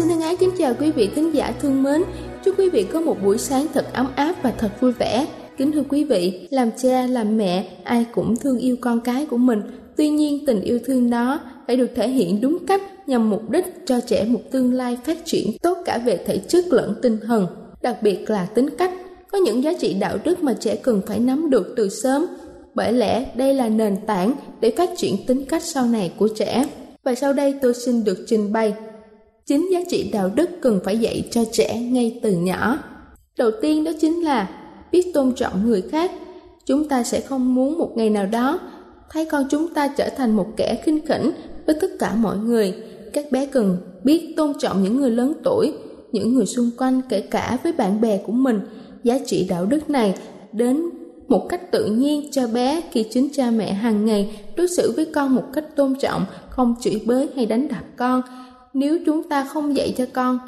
Xin thân ái kính chào quý vị thính giả thương mến. Chúc quý vị có một buổi sáng thật ấm áp và thật vui vẻ. Kính thưa quý vị, làm cha, làm mẹ, ai cũng thương yêu con cái của mình. Tuy nhiên, tình yêu thương đó phải được thể hiện đúng cách nhằm mục đích cho trẻ một tương lai phát triển tốt cả về thể chất lẫn tinh thần, đặc biệt là tính cách. Có những giá trị đạo đức mà trẻ cần phải nắm được từ sớm, bởi lẽ đây là nền tảng để phát triển tính cách sau này của trẻ. Và sau đây tôi xin được trình bày chính giá trị đạo đức cần phải dạy cho trẻ ngay từ nhỏ. Đầu tiên đó chính là biết tôn trọng người khác. Chúng ta sẽ không muốn một ngày nào đó thấy con chúng ta trở thành một kẻ khinh khỉnh với tất cả mọi người. Các bé cần biết tôn trọng những người lớn tuổi, những người xung quanh kể cả với bạn bè của mình. Giá trị đạo đức này đến một cách tự nhiên cho bé khi chính cha mẹ hàng ngày đối xử với con một cách tôn trọng, không chửi bới hay đánh đập con nếu chúng ta không dạy cho con.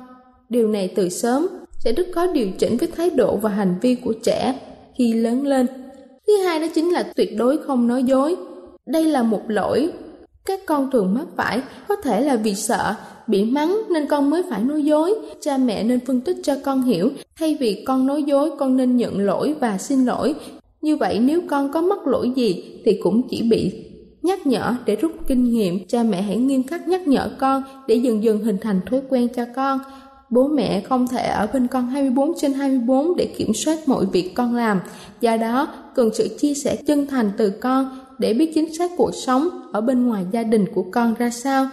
Điều này từ sớm sẽ rất khó điều chỉnh với thái độ và hành vi của trẻ khi lớn lên. Thứ hai đó chính là tuyệt đối không nói dối. Đây là một lỗi các con thường mắc phải. Có thể là vì sợ, bị mắng nên con mới phải nói dối. Cha mẹ nên phân tích cho con hiểu. Thay vì con nói dối, con nên nhận lỗi và xin lỗi. Như vậy nếu con có mắc lỗi gì thì cũng chỉ bị nhắc nhở, để rút kinh nghiệm. Cha mẹ hãy nghiêm khắc nhắc nhở con để dần dần hình thành thói quen cho con. Bố mẹ không thể ở bên con 24 trên 24 để kiểm soát mọi việc con làm. Do đó, cần sự chia sẻ chân thành từ con để biết chính xác cuộc sống ở bên ngoài gia đình của con ra sao.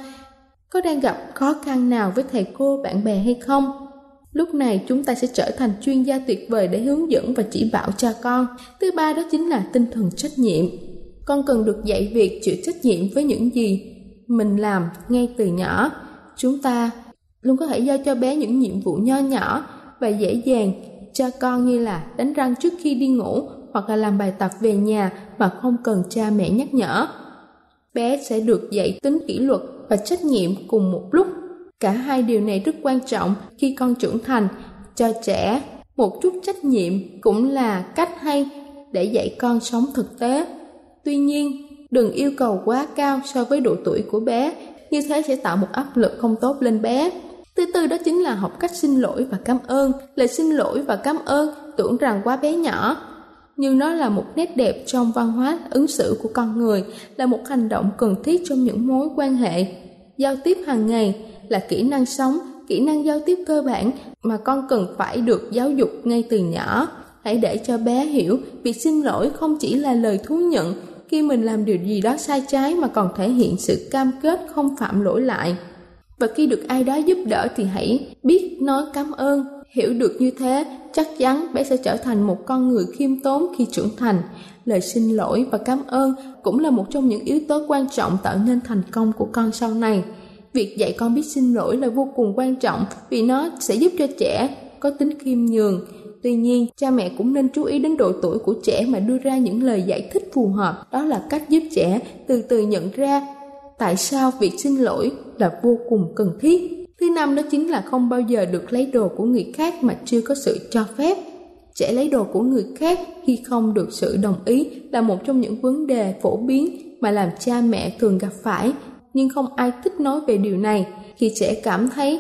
Có đang gặp khó khăn nào với thầy cô, bạn bè hay không? Lúc này chúng ta sẽ trở thành chuyên gia tuyệt vời để hướng dẫn và chỉ bảo cho con. Thứ ba đó chính là tinh thần trách nhiệm con cần được dạy việc chịu trách nhiệm với những gì mình làm ngay từ nhỏ. Chúng ta luôn có thể giao cho bé những nhiệm vụ nho nhỏ và dễ dàng cho con như là đánh răng trước khi đi ngủ hoặc là làm bài tập về nhà mà không cần cha mẹ nhắc nhở. Bé sẽ được dạy tính kỷ luật và trách nhiệm cùng một lúc. Cả hai điều này rất quan trọng khi con trưởng thành. Cho trẻ một chút trách nhiệm cũng là cách hay để dạy con sống thực tế. Tuy nhiên, đừng yêu cầu quá cao so với độ tuổi của bé, như thế sẽ tạo một áp lực không tốt lên bé. Thứ tư đó chính là học cách xin lỗi và cảm ơn. Lời xin lỗi và cảm ơn tưởng rằng quá bé nhỏ, nhưng nó là một nét đẹp trong văn hóa ứng xử của con người, là một hành động cần thiết trong những mối quan hệ. Giao tiếp hàng ngày là kỹ năng sống, kỹ năng giao tiếp cơ bản mà con cần phải được giáo dục ngay từ nhỏ. Hãy để cho bé hiểu việc xin lỗi không chỉ là lời thú nhận khi mình làm điều gì đó sai trái mà còn thể hiện sự cam kết không phạm lỗi lại. Và khi được ai đó giúp đỡ thì hãy biết nói cảm ơn, hiểu được như thế, chắc chắn bé sẽ trở thành một con người khiêm tốn khi trưởng thành. Lời xin lỗi và cảm ơn cũng là một trong những yếu tố quan trọng tạo nên thành công của con sau này. Việc dạy con biết xin lỗi là vô cùng quan trọng vì nó sẽ giúp cho trẻ có tính khiêm nhường Tuy nhiên, cha mẹ cũng nên chú ý đến độ tuổi của trẻ mà đưa ra những lời giải thích phù hợp. Đó là cách giúp trẻ từ từ nhận ra tại sao việc xin lỗi là vô cùng cần thiết. Thứ năm đó chính là không bao giờ được lấy đồ của người khác mà chưa có sự cho phép. Trẻ lấy đồ của người khác khi không được sự đồng ý là một trong những vấn đề phổ biến mà làm cha mẹ thường gặp phải, nhưng không ai thích nói về điều này. Khi trẻ cảm thấy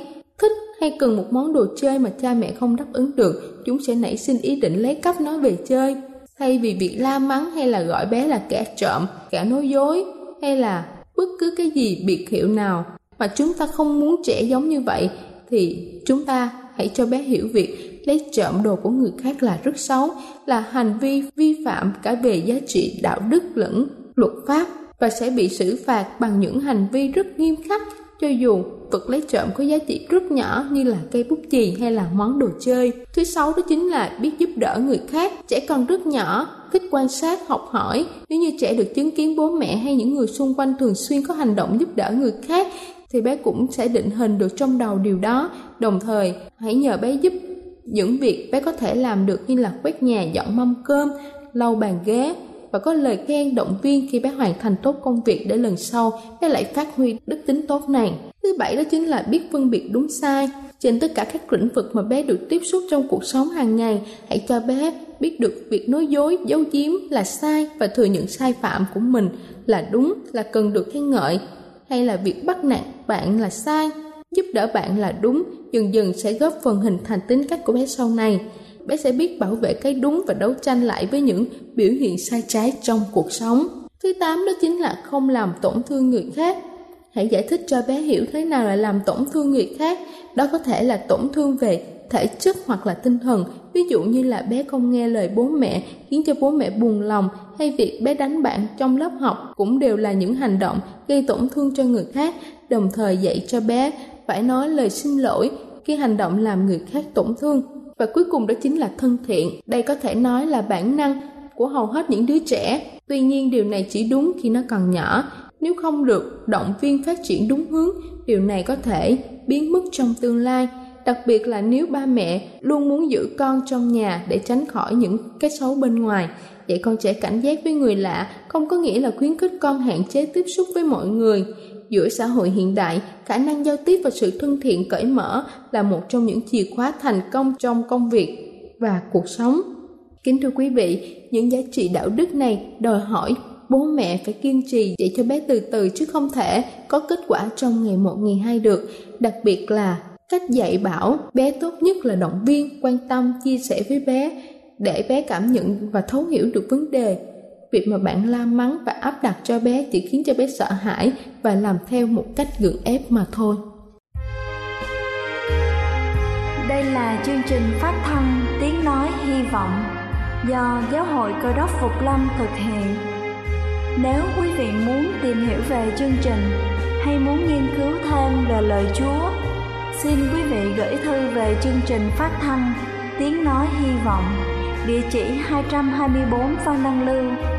hay cần một món đồ chơi mà cha mẹ không đáp ứng được, chúng sẽ nảy sinh ý định lấy cắp nó về chơi. Thay vì việc la mắng hay là gọi bé là kẻ trộm, kẻ nói dối hay là bất cứ cái gì biệt hiệu nào mà chúng ta không muốn trẻ giống như vậy thì chúng ta hãy cho bé hiểu việc lấy trộm đồ của người khác là rất xấu, là hành vi vi phạm cả về giá trị đạo đức lẫn luật pháp và sẽ bị xử phạt bằng những hành vi rất nghiêm khắc cho dù vật lấy trộm có giá trị rất nhỏ như là cây bút chì hay là món đồ chơi. Thứ sáu đó chính là biết giúp đỡ người khác. Trẻ còn rất nhỏ, thích quan sát, học hỏi. Nếu như trẻ được chứng kiến bố mẹ hay những người xung quanh thường xuyên có hành động giúp đỡ người khác thì bé cũng sẽ định hình được trong đầu điều đó. Đồng thời, hãy nhờ bé giúp những việc bé có thể làm được như là quét nhà, dọn mâm cơm, lau bàn ghế, và có lời khen động viên khi bé hoàn thành tốt công việc để lần sau bé lại phát huy đức tính tốt này. Thứ bảy đó chính là biết phân biệt đúng sai. Trên tất cả các lĩnh vực mà bé được tiếp xúc trong cuộc sống hàng ngày, hãy cho bé biết được việc nói dối, giấu giếm là sai và thừa nhận sai phạm của mình là đúng, là cần được khen ngợi, hay là việc bắt nạt bạn là sai, giúp đỡ bạn là đúng, dần dần sẽ góp phần hình thành tính cách của bé sau này bé sẽ biết bảo vệ cái đúng và đấu tranh lại với những biểu hiện sai trái trong cuộc sống. Thứ tám đó chính là không làm tổn thương người khác. Hãy giải thích cho bé hiểu thế nào là làm tổn thương người khác. Đó có thể là tổn thương về thể chất hoặc là tinh thần. Ví dụ như là bé không nghe lời bố mẹ, khiến cho bố mẹ buồn lòng, hay việc bé đánh bạn trong lớp học cũng đều là những hành động gây tổn thương cho người khác. Đồng thời dạy cho bé phải nói lời xin lỗi khi hành động làm người khác tổn thương và cuối cùng đó chính là thân thiện. Đây có thể nói là bản năng của hầu hết những đứa trẻ. Tuy nhiên điều này chỉ đúng khi nó còn nhỏ. Nếu không được động viên phát triển đúng hướng, điều này có thể biến mất trong tương lai. Đặc biệt là nếu ba mẹ luôn muốn giữ con trong nhà để tránh khỏi những cái xấu bên ngoài. Dạy con trẻ cảnh giác với người lạ không có nghĩa là khuyến khích con hạn chế tiếp xúc với mọi người giữa xã hội hiện đại, khả năng giao tiếp và sự thân thiện cởi mở là một trong những chìa khóa thành công trong công việc và cuộc sống. Kính thưa quý vị, những giá trị đạo đức này đòi hỏi bố mẹ phải kiên trì dạy cho bé từ từ chứ không thể có kết quả trong ngày một, ngày hai được. Đặc biệt là cách dạy bảo bé tốt nhất là động viên, quan tâm, chia sẻ với bé để bé cảm nhận và thấu hiểu được vấn đề việc mà bạn la mắng và áp đặt cho bé chỉ khiến cho bé sợ hãi và làm theo một cách gượng ép mà thôi. Đây là chương trình phát thanh tiếng nói hy vọng do giáo hội cơ đốc phục lâm thực hiện. Nếu quý vị muốn tìm hiểu về chương trình hay muốn nghiên cứu thêm về lời chúa, xin quý vị gửi thư về chương trình phát thanh tiếng nói hy vọng, địa chỉ 224 Phan Đăng Lưu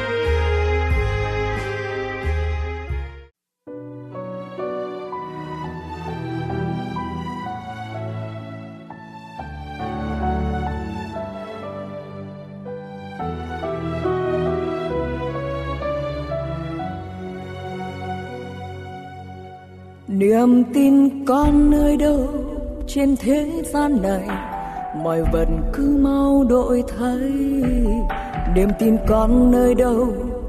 Niềm tin con nơi đâu trên thế gian này. Mọi vật cứ mau đổi thay. Niềm tin con nơi đâu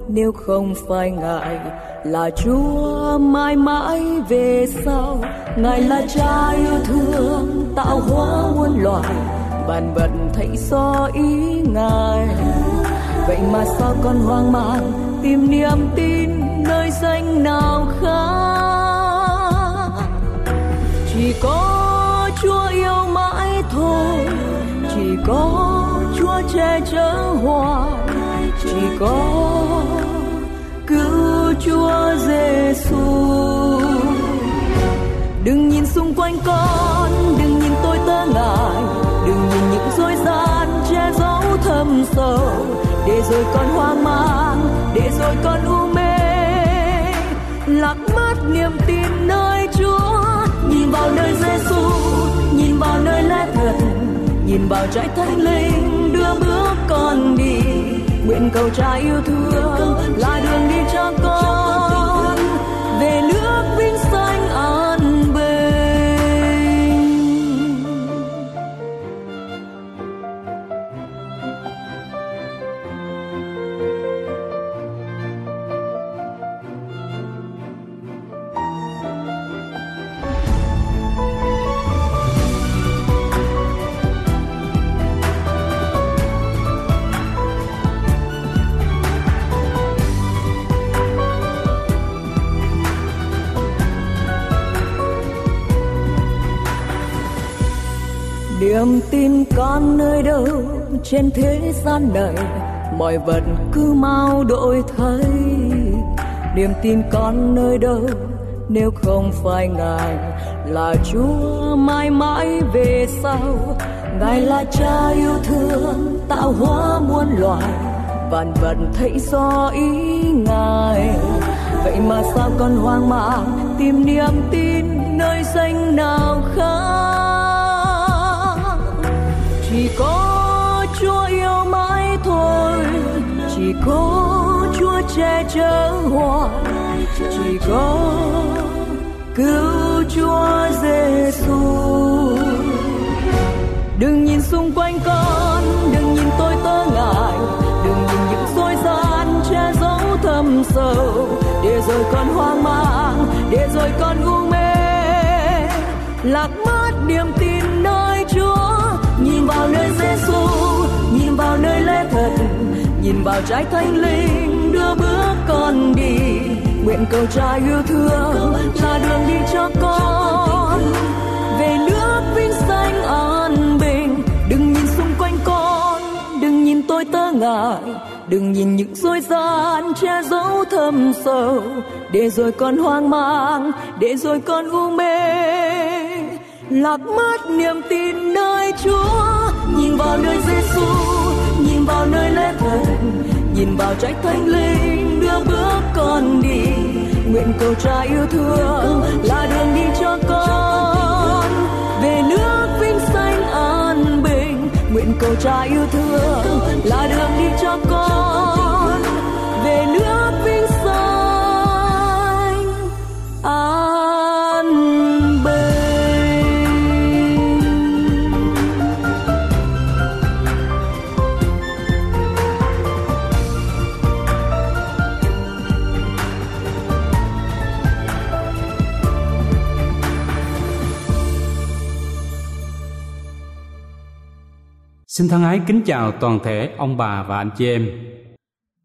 nếu không phải ngài là chúa, mãi mãi về sau. Ngài là cha yêu thương, tạo hóa muôn loài. Vạn vật thấy do ý ngài. Vậy mà sao con hoang mang tìm niềm tin nơi danh nào khác? Có. Cứu Chúa Giêsu đừng nhìn xung quanh con, đừng nhìn tôi tơ ngại đừng nhìn những dối gian che giấu thâm sâu. Để rồi con hoang mang, để rồi con u mê. Lạc mất niềm tin nơi Chúa. Nhìn vào nơi Giêsu nhìn vào nơi lẽ thật nhìn vào trái thánh linh đưa bước con đi nguyện cầu cha yêu thương là đường đi cho niềm tin con nơi đâu trên thế gian này. Mọi vật cứ mau đổi thay. Niềm tin con nơi đâu nếu không phải ngài là chúa mãi mãi về sau. Ngài là cha yêu thương, tạo hóa muôn loài. Vạn vật thấy do ý ngài. Vậy mà sao con hoang mang tìm niềm tin nơi danh nào khác? Chỉ có chúa che chở hoài chỉ có cứu chúa giêsu đừng nhìn xung quanh con, đừng nhìn tôi tơ ngại. Đừng nhìn những dối gian che giấu thâm sâu. Để rồi con hoang mang, để rồi con u mê. Lạc mất niềm tin nơi chúa. Nhìn vào nơi giêsu nhìn vào nơi lên thật vào trái thánh linh, đưa bước con đi. Nguyện cầu cha yêu thương là đường đi cho con. Về nước vinh xanh an bình, đừng nhìn xung quanh con, đừng nhìn tôi tơ ngại. Đừng nhìn những dối gian che giấu thâm sâu, để rồi con hoang mang, để rồi con u mê. Lạc mất niềm tin nơi Chúa, nhìn vào nơi Giêsu vào nơi lẽ thật, nhìn vào trái thánh linh đưa bước con đi. Nguyện cầu cha yêu thương là đường đi cho con. Về nước vinh xanh an bình, nguyện cầu cha yêu thương là đường đi cho con. Xin thân ái kính chào toàn thể ông bà và anh chị em.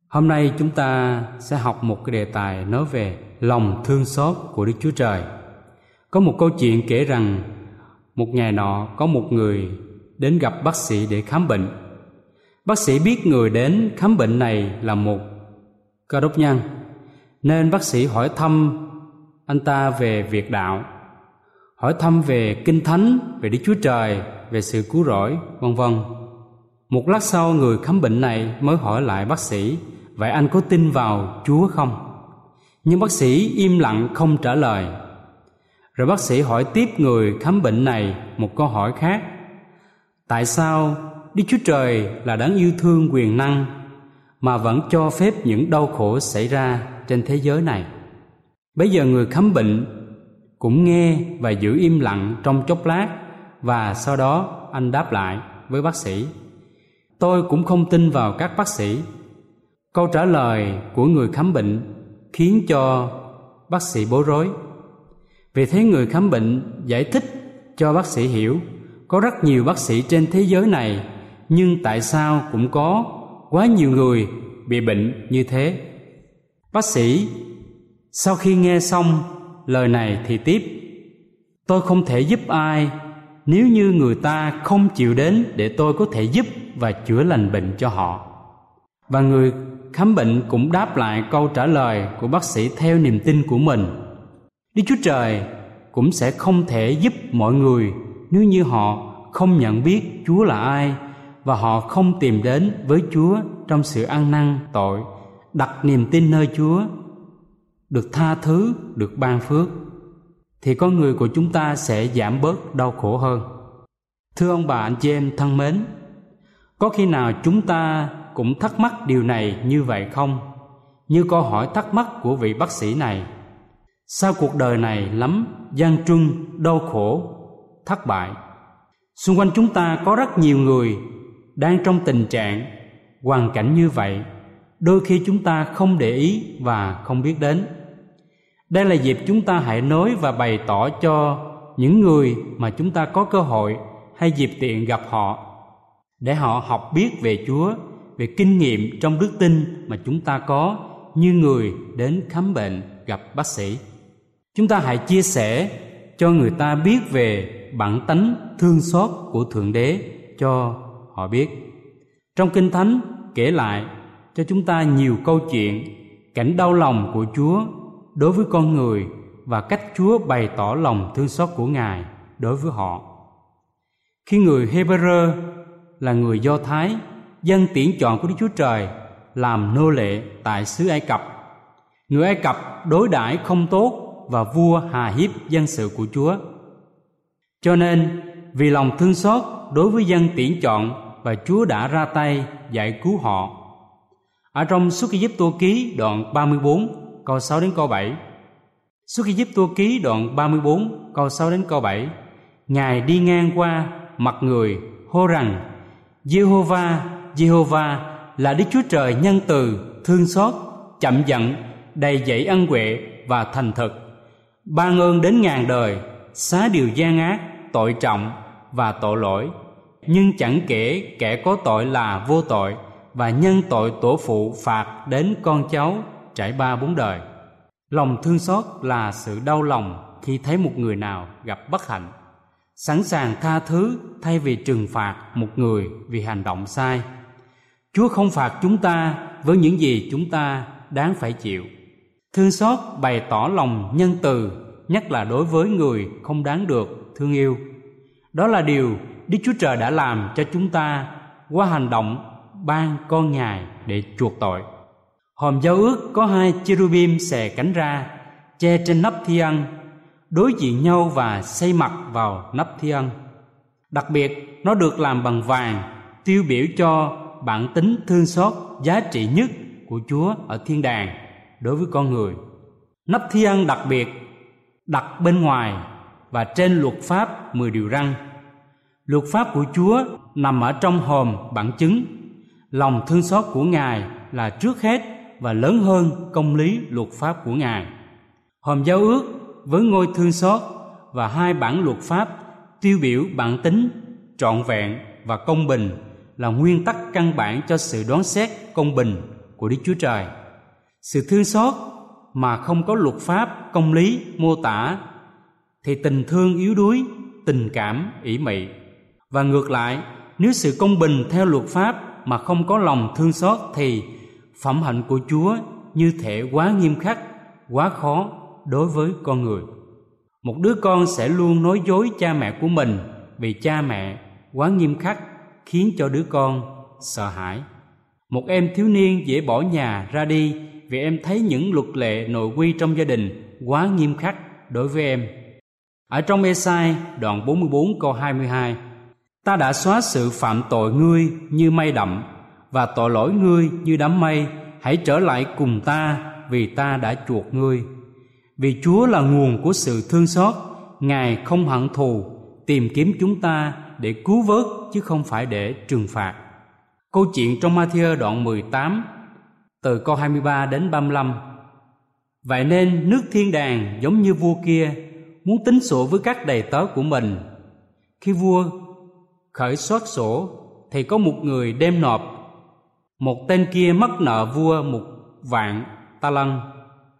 Hôm nay chúng ta sẽ học một cái đề tài nói về lòng thương xót của Đức Chúa Trời. Có một câu chuyện kể rằng một ngày nọ có một người đến gặp bác sĩ để khám bệnh. Bác sĩ biết người đến khám bệnh này là một cơ đốc nhân, nên bác sĩ hỏi thăm anh ta về việc đạo, hỏi thăm về kinh thánh, về Đức Chúa Trời, về sự cứu rỗi, vân vân. Một lát sau người khám bệnh này mới hỏi lại bác sĩ, vậy anh có tin vào Chúa không? Nhưng bác sĩ im lặng không trả lời. Rồi bác sĩ hỏi tiếp người khám bệnh này một câu hỏi khác. Tại sao Đức Chúa Trời là đáng yêu thương quyền năng mà vẫn cho phép những đau khổ xảy ra trên thế giới này? Bây giờ người khám bệnh cũng nghe và giữ im lặng trong chốc lát và sau đó anh đáp lại với bác sĩ tôi cũng không tin vào các bác sĩ. Câu trả lời của người khám bệnh khiến cho bác sĩ bối rối. Vì thế người khám bệnh giải thích cho bác sĩ hiểu, có rất nhiều bác sĩ trên thế giới này, nhưng tại sao cũng có quá nhiều người bị bệnh như thế? Bác sĩ, sau khi nghe xong lời này thì tiếp, tôi không thể giúp ai, nếu như người ta không chịu đến để tôi có thể giúp và chữa lành bệnh cho họ. Và người khám bệnh cũng đáp lại câu trả lời của bác sĩ theo niềm tin của mình. Đức chúa trời cũng sẽ không thể giúp mọi người nếu như họ không nhận biết chúa là ai và họ không tìm đến với chúa trong sự ăn năn, tội, đặt niềm tin nơi chúa, được tha thứ, được ban phước, thì con người của chúng ta sẽ giảm bớt đau khổ hơn. Thưa ông bà, anh chị em thân mến có khi nào chúng ta cũng thắc mắc điều này như vậy không? Như câu hỏi thắc mắc của vị bác sĩ này. Sao cuộc đời này lắm, gian truân đau khổ, thất bại? Xung quanh chúng ta có rất nhiều người đang trong tình trạng hoàn cảnh như vậy. Đôi khi chúng ta không để ý và không biết đến. Đây là dịp chúng ta hãy nói và bày tỏ cho những người mà chúng ta có cơ hội hay dịp tiện gặp họ để họ học biết về chúa, về kinh nghiệm trong đức tin mà chúng ta có như người đến khám bệnh gặp bác sĩ. Chúng ta hãy chia sẻ cho người ta biết về bản tánh thương xót của thượng đế cho họ biết. Trong kinh thánh kể lại cho chúng ta nhiều câu chuyện cảnh đau lòng của chúa đối với con người và cách chúa bày tỏ lòng thương xót của ngài đối với họ. Khi người hebrew là người do thái, dân tuyển chọn của đức chúa trời, làm nô lệ tại xứ ai cập người ai cập đối đãi không tốt và vua hà hiếp dân sự của chúa cho nên, vì lòng thương xót đối với dân tuyển chọn và Chúa đã ra tay giải cứu họ. Ở trong Xuất Ai Tô ký đoạn 34 câu 6 đến câu 7. Xuất Ai Tô ký đoạn 34 câu 6 đến câu 7. Ngài đi ngang qua mặt người hô rằng Jehovah, Jehovah là Đức Chúa Trời nhân từ, thương xót, chậm giận, đầy dẫy ân huệ và thành thực, ban ơn đến ngàn đời, xá điều gian ác, tội trọng và tội lỗi. Nhưng chẳng kể kẻ có tội là vô tội và nhân tội tổ phụ phạt đến con cháu trải ba bốn đời. Lòng thương xót là sự đau lòng khi thấy một người nào gặp bất hạnh sẵn sàng tha thứ thay vì trừng phạt một người vì hành động sai. Chúa không phạt chúng ta với những gì chúng ta đáng phải chịu. Thương xót bày tỏ lòng nhân từ nhất là đối với người không đáng được thương yêu. Đó là điều Đức Chúa Trời đã làm cho chúng ta qua hành động ban con Ngài để chuộc tội. Hòm giao ước có hai cherubim xè cánh ra, che trên nắp thi ân, đối diện nhau và xây mặt vào nắp thi ân. Đặc biệt, nó được làm bằng vàng, tiêu biểu cho bản tính thương xót giá trị nhất của Chúa ở thiên đàng đối với con người. Nắp thi ân đặc biệt đặt bên ngoài và trên luật pháp 10 điều răn Luật pháp của Chúa nằm ở trong hòm bản chứng. Lòng thương xót của Ngài là trước hết và lớn hơn công lý luật pháp của Ngài. Hòm giao ước với ngôi thương xót và hai bản luật pháp tiêu biểu bản tính trọn vẹn và công bình là nguyên tắc căn bản cho sự đoán xét công bình của Đức Chúa Trời. Sự thương xót mà không có luật pháp công lý mô tả thì tình thương yếu đuối, tình cảm ỷ mị và ngược lại nếu sự công bình theo luật pháp mà không có lòng thương xót thì phẩm hạnh của chúa như thể quá nghiêm khắc quá khó đối với con người. Một đứa con sẽ luôn nói dối cha mẹ của mình vì cha mẹ quá nghiêm khắc khiến cho đứa con sợ hãi. Một em thiếu niên dễ bỏ nhà ra đi vì em thấy những luật lệ nội quy trong gia đình quá nghiêm khắc đối với em. Ở trong Esai đoạn 44 câu 22 ta đã xóa sự phạm tội ngươi như mây đậm và tội lỗi ngươi như đám mây, hãy trở lại cùng ta vì ta đã chuộc ngươi vì chúa là nguồn của sự thương xót, ngài không hận thù, tìm kiếm chúng ta để cứu vớt chứ không phải để trừng phạt. Câu chuyện trong Matthew đoạn 18 từ câu 23 đến 35 Vậy nên nước thiên đàng giống như vua kia muốn tính sổ với các đầy tớ của mình. Khi vua khởi soát sổ, thì có một người đem nộp. Một tên kia mất nợ vua một vạn ta lăng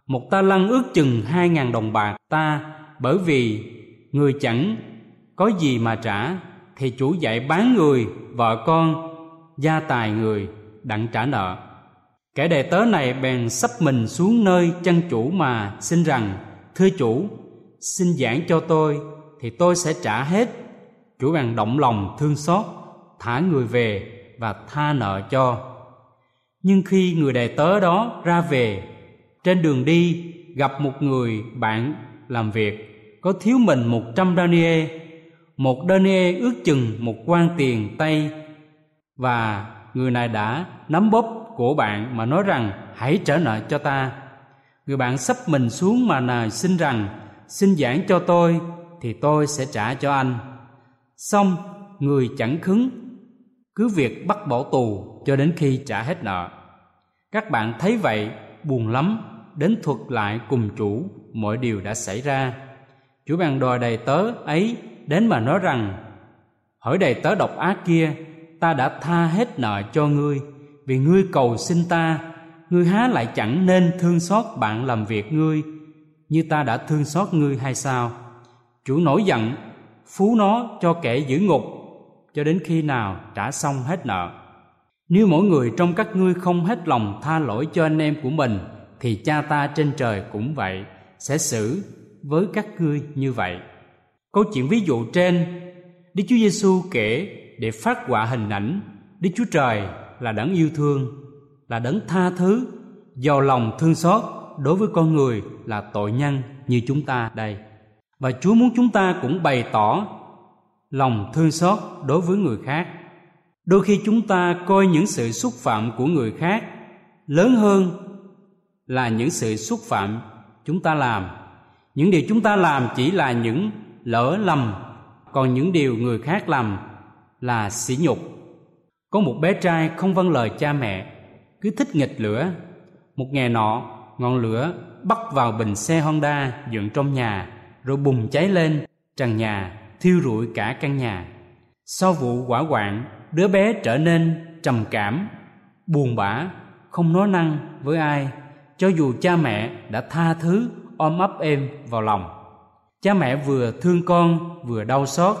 một ta lăng ước chừng hai ngàn đồng bạc ta, bởi vì người chẳng có gì mà trả, thì chủ dạy bán người, vợ con, gia tài người đặng trả nợ. Kẻ đệ tớ này bèn sắp mình xuống nơi chân chủ mà xin rằng, thưa chủ, xin giảng cho tôi, thì tôi sẽ trả hết. Chủ bèn động lòng thương xót, thả người về và tha nợ cho. Nhưng khi người đệ tớ đó ra về trên đường đi, gặp một người bạn làm việc. Có thiếu mình một trăm danie một danie ước chừng một quan tiền tây và người này đã nắm bóp của bạn mà nói rằng, hãy trả nợ cho ta. Người bạn sắp mình xuống mà nài xin rằng, xin giảng cho tôi, thì tôi sẽ trả cho anh. Xong, người chẳng khứng. Cứ việc bắt bỏ tù cho đến khi trả hết nợ. Các bạn thấy vậy buồn lắm, đến thuật lại cùng chủ, mọi điều đã xảy ra. Chủ bèn đòi đầy tớ ấy đến mà nói rằng, hỏi đầy tớ độc ác kia, ta đã tha hết nợ cho ngươi, vì ngươi cầu xin ta, ngươi há lại chẳng nên thương xót bạn làm việc ngươi, như ta đã thương xót ngươi hay sao? Chủ nổi giận, phú nó cho kẻ giữ ngục, cho đến khi nào trả xong hết nợ nếu mỗi người trong các ngươi không hết lòng tha lỗi cho anh em của mình, thì cha ta trên trời cũng vậy, sẽ xử với các ngươi như vậy. Câu chuyện ví dụ trên, đức chúa giêsu kể để phát họa hình ảnh, đức chúa trời là đấng yêu thương, là đấng tha thứ, giàu lòng thương xót đối với con người là tội nhân như chúng ta đây. Và chúa muốn chúng ta cũng bày tỏ lòng thương xót đối với người khác đôi khi chúng ta coi những sự xúc phạm của người khác lớn hơn là những sự xúc phạm chúng ta làm. Những điều chúng ta làm chỉ là những lỡ lầm, còn những điều người khác làm là sỉ nhục. Có một bé trai không vâng lời cha mẹ, cứ thích nghịch lửa. Một ngày nọ, ngọn lửa bắt vào bình xe honda dựng trong nhà, rồi bùng cháy lên, trần nhà thiêu rụi cả căn nhà. Sau vụ quả quạng đứa bé trở nên trầm cảm, buồn bã, không nói năng với ai, cho dù cha mẹ đã tha thứ, ôm ấp em vào lòng. Cha mẹ vừa thương con, vừa đau xót.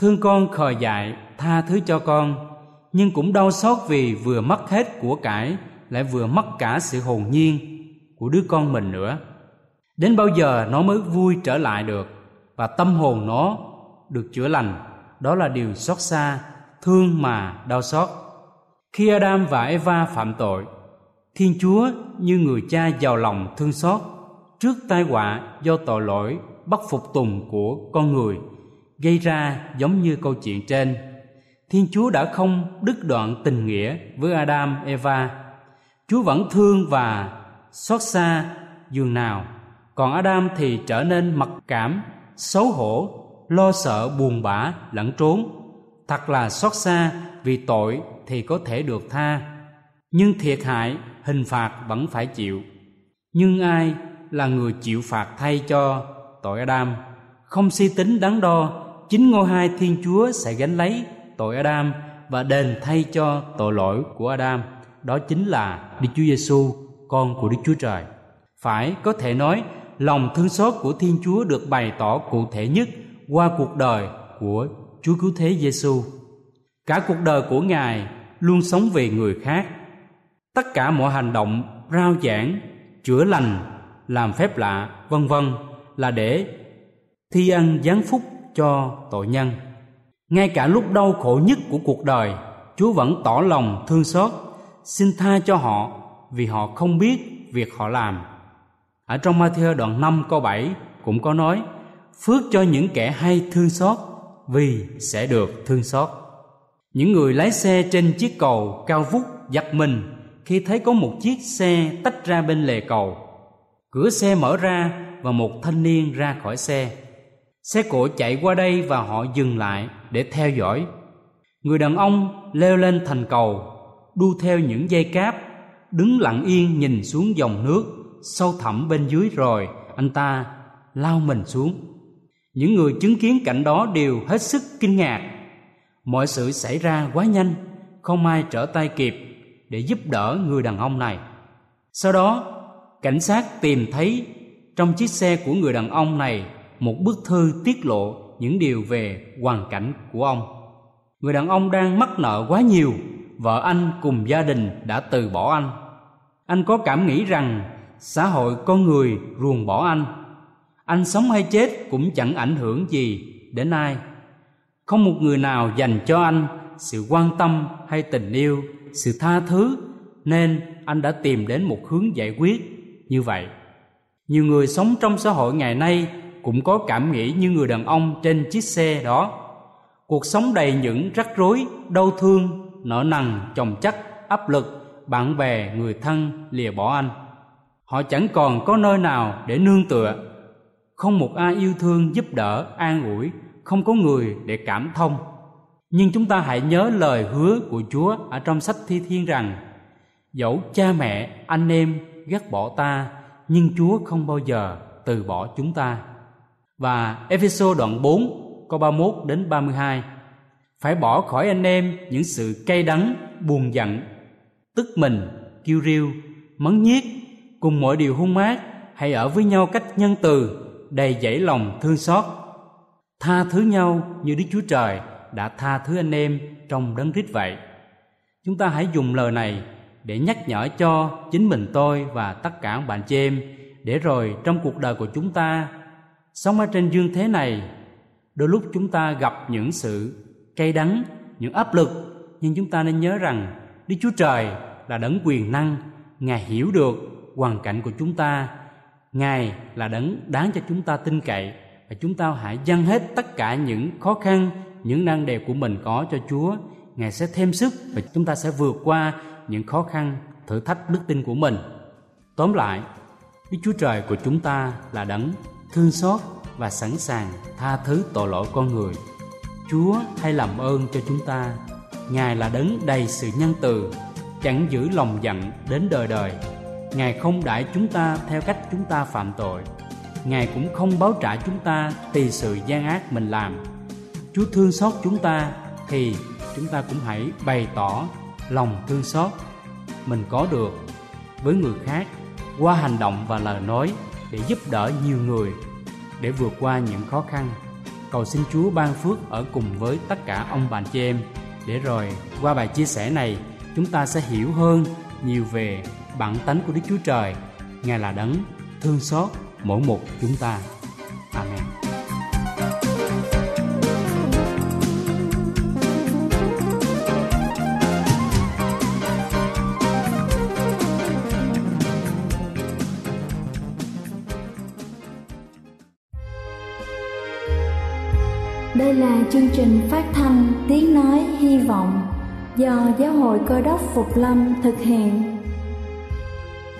Thương con khờ dại, tha thứ cho con, nhưng cũng đau xót vì vừa mất hết của cải, lại vừa mất cả sự hồn nhiên của đứa con mình nữa. Đến bao giờ nó mới vui trở lại được và tâm hồn nó được chữa lành? Đó là điều xót xa thương mà đau xót. Khi adam và eva phạm tội, thiên chúa như người cha giàu lòng thương xót. Trước tai họa do tội lỗi bất phục tùng của con người, gây ra giống như câu chuyện trên, thiên chúa đã không đứt đoạn tình nghĩa với adam, eva. Chúa vẫn thương và xót xa dường nào. Còn adam thì trở nên mặc cảm, xấu hổ, lo sợ buồn bã, lẫn trốn thật là xót xa, vì tội thì có thể được tha. Nhưng thiệt hại, hình phạt vẫn phải chịu. Nhưng ai là người chịu phạt thay cho tội adam? Không suy tính đắn đo, chính ngôi hai thiên chúa sẽ gánh lấy tội adam và đền thay cho tội lỗi của adam. Đó chính là đức chúa giêsu con của đức chúa trời. Phải có thể nói, lòng thương xót của thiên chúa được bày tỏ cụ thể nhất qua cuộc đời của chúa cứu thế giêsu cả cuộc đời của ngài luôn sống vì người khác. Tất cả mọi hành động, rao giảng, chữa lành, làm phép lạ, vân vân là để thi ân giáng phúc cho tội nhân. Ngay cả lúc đau khổ nhất của cuộc đời, chúa vẫn tỏ lòng thương xót, xin tha cho họ vì họ không biết việc họ làm. Ở trong Matthew đoạn 5 câu 7 cũng có nói, phước cho những kẻ hay thương xót vì sẽ được thương xót. Những người lái xe trên chiếc cầu cao vút giật mình khi thấy có một chiếc xe tách ra bên lề cầu. Cửa xe mở ra và một thanh niên ra khỏi xe. Xe cộ chạy qua đây và họ dừng lại để theo dõi. Người đàn ông leo lên thành cầu, đu theo những dây cáp, đứng lặng yên nhìn xuống dòng nước sâu thẳm bên dưới rồi anh ta lao mình xuống những người chứng kiến cảnh đó đều hết sức kinh ngạc. Mọi sự xảy ra quá nhanh, không ai trở tay kịp để giúp đỡ người đàn ông này. Sau đó, cảnh sát tìm thấy trong chiếc xe của người đàn ông này một bức thư tiết lộ những điều về hoàn cảnh của ông. Người đàn ông đang mắc nợ quá nhiều, vợ anh cùng gia đình đã từ bỏ anh. Anh có cảm nghĩ rằng xã hội con người ruồng bỏ anh anh sống hay chết cũng chẳng ảnh hưởng gì đến ai. Không một người nào dành cho anh sự quan tâm hay tình yêu, sự tha thứ, nên anh đã tìm đến một hướng giải quyết như vậy. Nhiều người sống trong xã hội ngày nay cũng có cảm nghĩ như người đàn ông trên chiếc xe đó. Cuộc sống đầy những rắc rối, đau thương nợ nần, chồng chất, áp lực, bạn bè, người thân lìa bỏ anh. Họ chẳng còn có nơi nào để nương tựa không một ai yêu thương giúp đỡ, an ủi, không có người để cảm thông. Nhưng chúng ta hãy nhớ lời hứa của chúa ở trong sách thi thiên rằng, dẫu cha mẹ, anh em ghét bỏ ta, nhưng chúa không bao giờ từ bỏ chúng ta. Và Epheso đoạn 4 câu 31 đến 32 phải bỏ khỏi anh em những sự cay đắng, buồn giận, tức mình kiêu riêu mắng nhiếc, cùng mọi điều hung ác hãy ở với nhau cách nhân từ đầy dẫy lòng thương xót. Tha thứ nhau như đức chúa trời đã tha thứ anh em trong đấng Christ vậy. Chúng ta hãy dùng lời này để nhắc nhở cho chính mình tôi và tất cả bạn chị em để rồi trong cuộc đời của chúng ta, sống ở trên dương thế này, đôi lúc chúng ta gặp những sự cay đắng, những áp lực, nhưng chúng ta nên nhớ rằng đức chúa trời là đấng quyền năng, ngài hiểu được hoàn cảnh của chúng ta ngài là đấng đáng cho chúng ta tin cậy và chúng ta hãy dâng hết tất cả những khó khăn, những năng đề của mình có cho chúa. Ngài sẽ thêm sức và chúng ta sẽ vượt qua những khó khăn, thử thách đức tin của mình. Tóm lại, đức chúa trời của chúng ta là đấng thương xót và sẵn sàng tha thứ tội lỗi con người. Chúa hay làm ơn cho chúng ta, ngài là đấng đầy sự nhân từ, chẳng giữ lòng giận đến đời đời ngài không đãi chúng ta theo cách chúng ta phạm tội. Ngài cũng không báo trả chúng ta tùy sự gian ác mình làm. Chúa thương xót chúng ta thì chúng ta cũng hãy bày tỏ lòng thương xót. Mình có được với người khác qua hành động và lời nói để giúp đỡ nhiều người để vượt qua những khó khăn. Cầu xin chúa ban phước ở cùng với tất cả ông bà chị em. Để rồi qua bài chia sẻ này, chúng ta sẽ hiểu hơn nhiều về bản tánh của đức chúa trời. Ngài là đấng thương xót mỗi một chúng ta. Amen. Đây là chương trình phát thanh Tiếng Nói Hy Vọng do Giáo hội Cơ đốc Phục Lâm thực hiện.